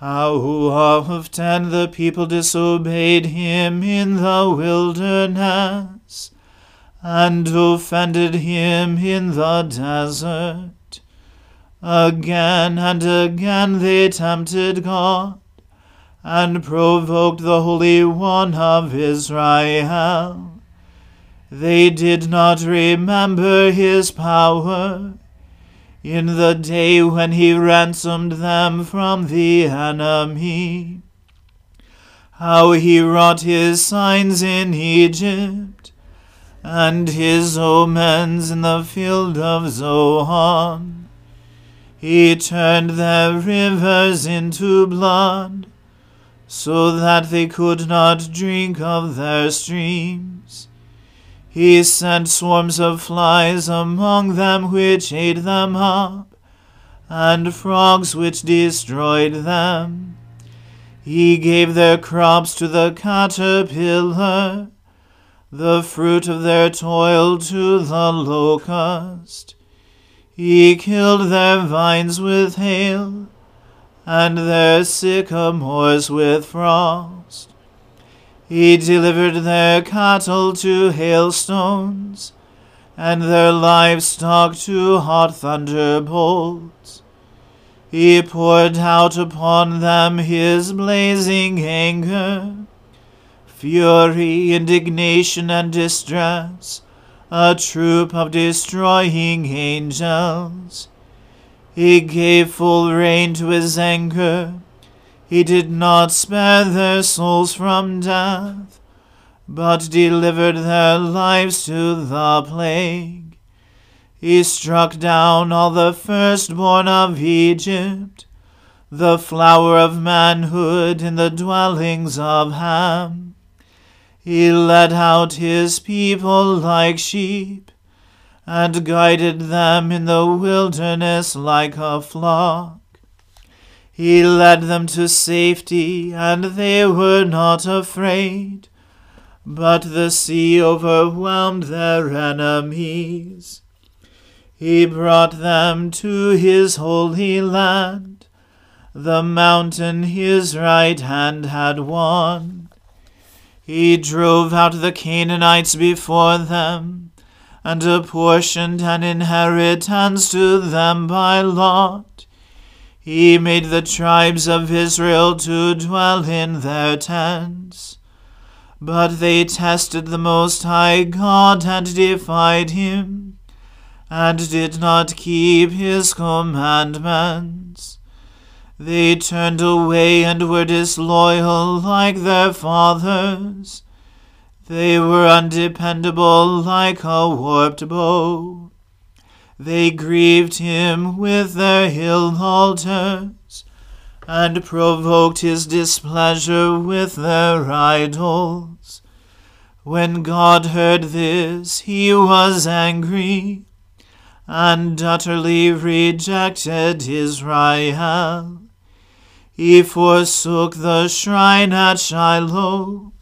How often the people disobeyed him in the wilderness, and offended him in the desert. Again and again they tempted God, and provoked the Holy One of Israel. They did not remember his power in the day when he ransomed them from the enemy. How he wrought his signs in Egypt, and his omens in the field of Zoan. He turned their rivers into blood, so that they could not drink of their streams. He sent swarms of flies among them which ate them up, and frogs which destroyed them. He gave their crops to the caterpillar, the fruit of their toil to the locust. He killed their vines with hail, and their sycamores with frost. He delivered their cattle to hailstones, and their livestock to hot thunderbolts. He poured out upon them his blazing anger, fury, indignation, and distress, a troop of destroying angels. He gave full rein to his anger. He did not spare their souls from death, but delivered their lives to the plague. He struck down all the firstborn of Egypt, the flower of manhood in the dwellings of Ham. He led out his people like sheep and guided them in the wilderness like a flock. He led them to safety, and they were not afraid. But the sea overwhelmed their enemies. He brought them to his holy land, the mountain his right hand had won. He drove out the Canaanites before them and apportioned an inheritance to them by lot. He made the tribes of Israel to dwell in their tents. But they tested the Most High God and defied him, and did not keep his commandments. They turned away and were disloyal like their fathers they were undependable like a warped bow. They grieved him with their hill altars, and provoked his displeasure with their idols. When God heard this, he was angry, and utterly rejected Israel. He forsook the shrine at Shiloh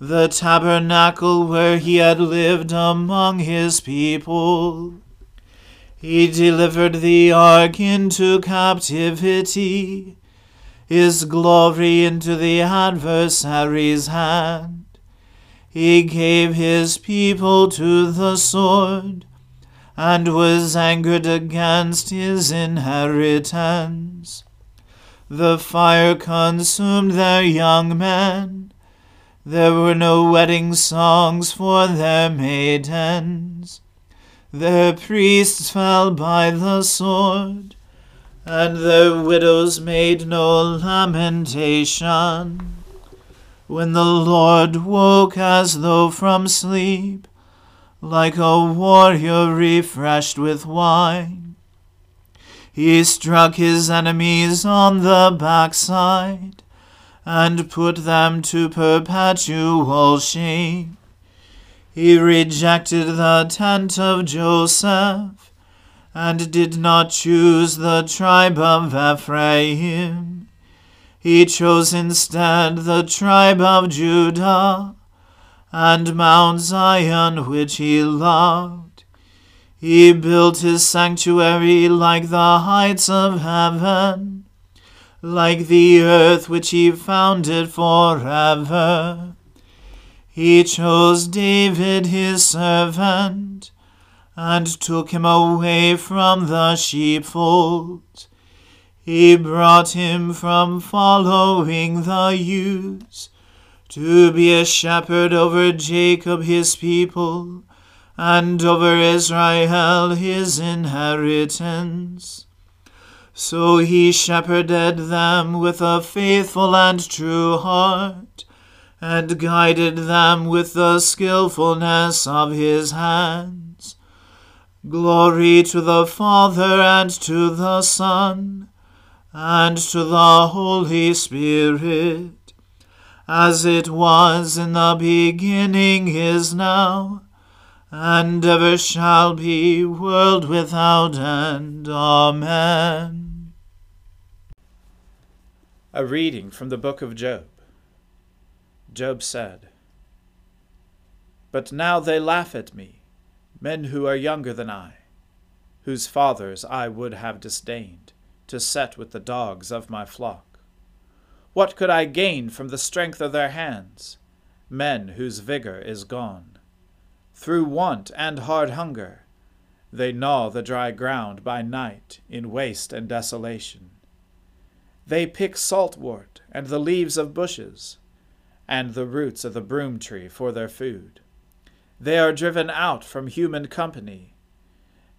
the tabernacle where he had lived among his people. He delivered the ark into captivity, his glory into the adversary's hand. He gave his people to the sword, and was angered against his inheritance. The fire consumed their young men there were no wedding songs for their maidens. Their priests fell by the sword, and their widows made no lamentation. When the Lord woke as though from sleep, like a warrior refreshed with wine, he struck his enemies on the backside and put them to perpetual shame. He rejected the tent of Joseph, and did not choose the tribe of Ephraim. He chose instead the tribe of Judah, and Mount Zion, which he loved. He built his sanctuary like the heights of heaven like the earth which he founded forever. He chose David his servant, and took him away from the sheepfold. He brought him from following the ewes, to be a shepherd over Jacob his people, and over Israel his inheritance. So he shepherded them with a faithful and true heart, and guided them with the skilfulness of his hands. Glory to the Father and to the Son and to the Holy Spirit, as it was in the beginning is now and ever shall be, world without end. Amen. A reading from the book of Job. Job said, But now they laugh at me, men who are younger than I, whose fathers I would have disdained, to set with the dogs of my flock. What could I gain from the strength of their hands, men whose vigor is gone? Through want and hard hunger, they gnaw the dry ground by night in waste and desolation. They pick saltwort and the leaves of bushes, and the roots of the broom tree for their food. They are driven out from human company.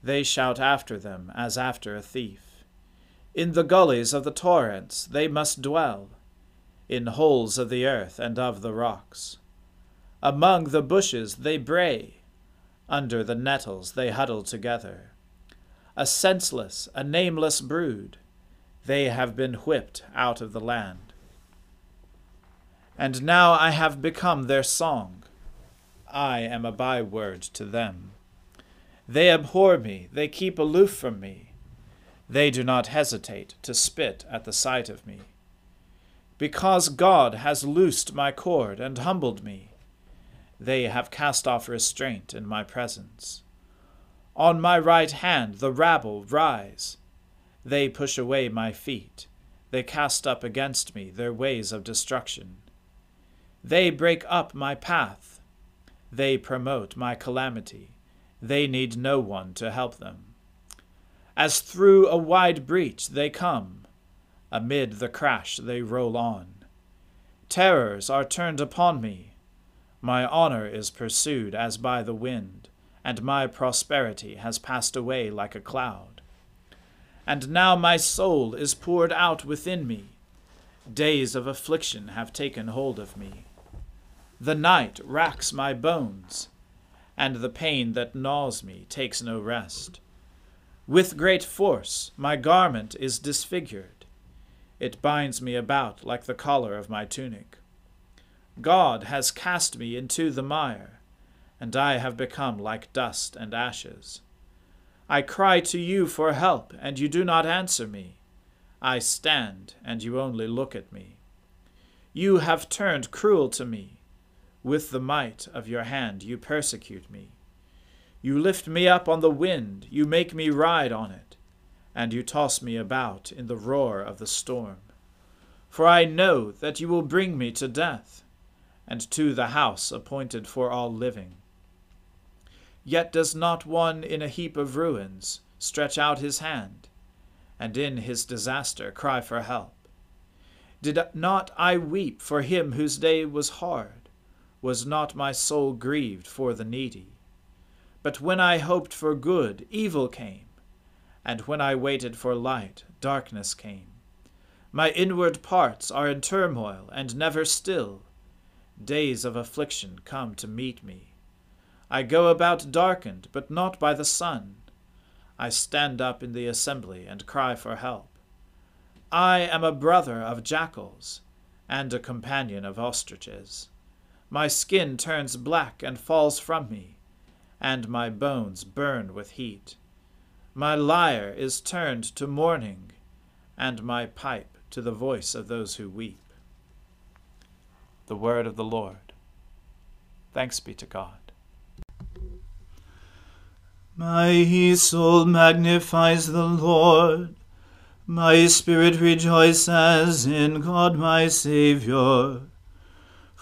They shout after them as after a thief. In the gullies of the torrents they must dwell, in holes of the earth and of the rocks. Among the bushes they bray, under the nettles they huddle together. A senseless, a nameless brood, they have been whipped out of the land. And now I have become their song. I am a byword to them. They abhor me, they keep aloof from me. They do not hesitate to spit at the sight of me. Because God has loosed my cord and humbled me, they have cast off restraint in my presence. On my right hand the rabble rise. They push away my feet. They cast up against me their ways of destruction. They break up my path. They promote my calamity. They need no one to help them. As through a wide breach they come. Amid the crash they roll on. Terrors are turned upon me. My honor is pursued as by the wind, and my prosperity has passed away like a cloud. And now my soul is poured out within me. Days of affliction have taken hold of me. The night racks my bones, and the pain that gnaws me takes no rest. With great force my garment is disfigured. It binds me about like the collar of my tunic. God has cast me into the mire, and I have become like dust and ashes. I cry to you for help, and you do not answer me. I stand, and you only look at me. You have turned cruel to me. With the might of your hand you persecute me. You lift me up on the wind, you make me ride on it, and you toss me about in the roar of the storm. For I know that you will bring me to death, and to the house appointed for all living. Yet does not one in a heap of ruins stretch out his hand, and in his disaster cry for help? Did not I weep for him whose day was hard? Was not my soul grieved for the needy? But when I hoped for good, evil came, and when I waited for light, darkness came. My inward parts are in turmoil and never still. Days of affliction come to meet me. I go about darkened, but not by the sun. I stand up in the assembly and cry for help. I am a brother of jackals, and a companion of ostriches. My skin turns black and falls from me, and my bones burn with heat. My lyre is turned to mourning, and my pipe to the voice of those who weep. The word of the Lord. Thanks be to God. My soul magnifies the Lord. My spirit rejoices in God my Saviour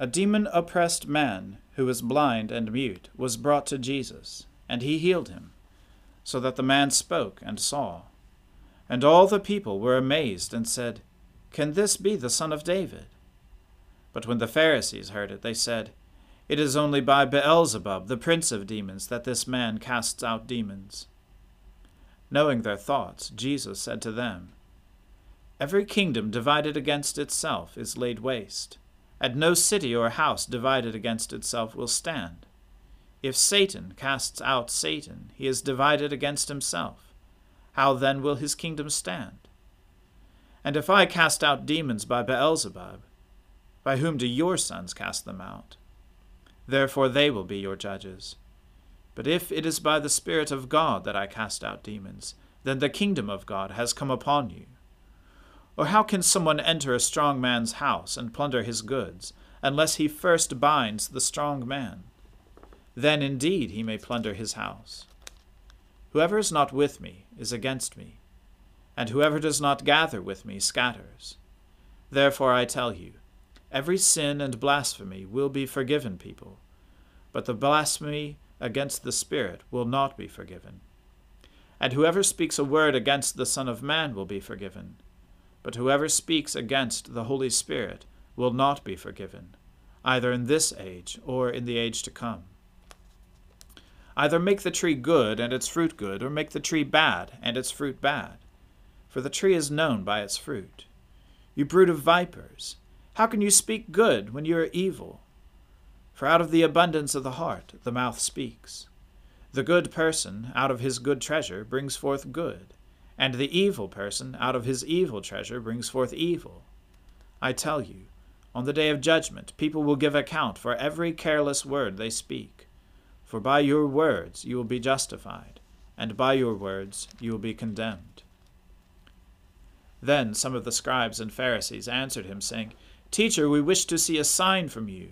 A demon oppressed man, who was blind and mute, was brought to Jesus, and he healed him, so that the man spoke and saw. And all the people were amazed and said, Can this be the Son of David? But when the Pharisees heard it, they said, It is only by Beelzebub, the prince of demons, that this man casts out demons. Knowing their thoughts, Jesus said to them, Every kingdom divided against itself is laid waste, and no city or house divided against itself will stand. If Satan casts out Satan, he is divided against himself. How then will his kingdom stand? And if I cast out demons by Beelzebub, by whom do your sons cast them out? Therefore they will be your judges. But if it is by the Spirit of God that I cast out demons, then the kingdom of God has come upon you. Or how can someone enter a strong man's house and plunder his goods, unless he first binds the strong man? Then indeed he may plunder his house. Whoever is not with me is against me, and whoever does not gather with me scatters. Therefore I tell you, every sin and blasphemy will be forgiven people, but the blasphemy against the Spirit will not be forgiven. And whoever speaks a word against the Son of Man will be forgiven, but whoever speaks against the Holy Spirit will not be forgiven, either in this age or in the age to come. Either make the tree good and its fruit good, or make the tree bad and its fruit bad. For the tree is known by its fruit. You brood of vipers, how can you speak good when you are evil? For out of the abundance of the heart the mouth speaks. The good person out of his good treasure brings forth good, and the evil person out of his evil treasure brings forth evil. I tell you, on the day of judgment people will give account for every careless word they speak. For by your words you will be justified, and by your words you will be condemned. Then some of the scribes and Pharisees answered him, saying, Teacher, we wish to see a sign from you.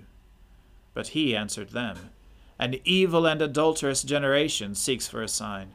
But he answered them, An evil and adulterous generation seeks for a sign,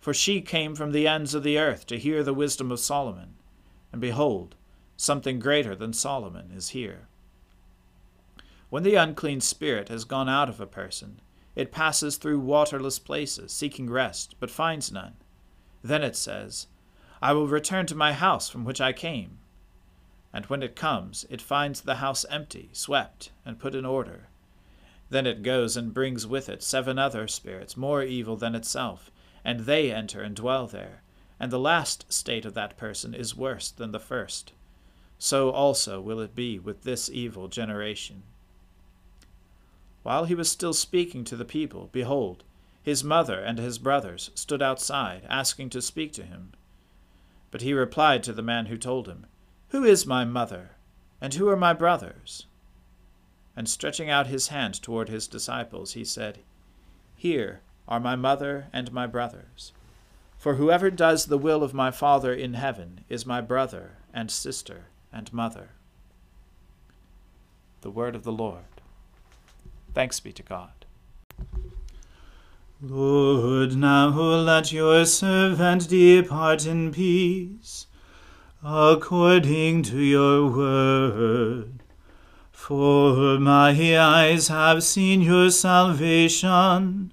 for she came from the ends of the earth to hear the wisdom of Solomon, and behold, something greater than Solomon is here. When the unclean spirit has gone out of a person, it passes through waterless places, seeking rest, but finds none. Then it says, I will return to my house from which I came. And when it comes, it finds the house empty, swept, and put in order. Then it goes and brings with it seven other spirits, more evil than itself, and they enter and dwell there. And the last state of that person is worse than the first. So also will it be with this evil generation. While he was still speaking to the people, behold, his mother and his brothers stood outside, asking to speak to him. But he replied to the man who told him, Who is my mother, and who are my brothers? And stretching out his hand toward his disciples, he said, Here are my mother and my brothers. For whoever does the will of my Father in heaven is my brother and sister and mother. The word of the Lord. Thanks be to God. Lord, now let your servant depart in peace, according to your word. For my eyes have seen your salvation,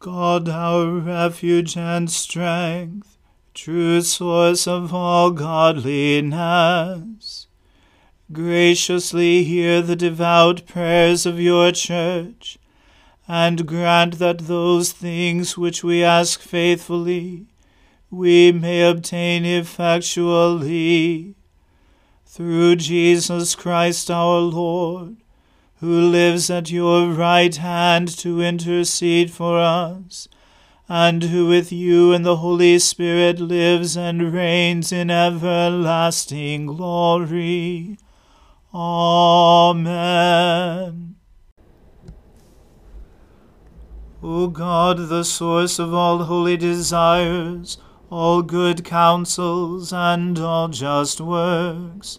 God, our refuge and strength, true source of all godliness, graciously hear the devout prayers of your church, and grant that those things which we ask faithfully we may obtain effectually. Through Jesus Christ our Lord, who lives at your right hand to intercede for us, and who with you and the Holy Spirit lives and reigns in everlasting glory. Amen. O God, the source of all holy desires, all good counsels, and all just works,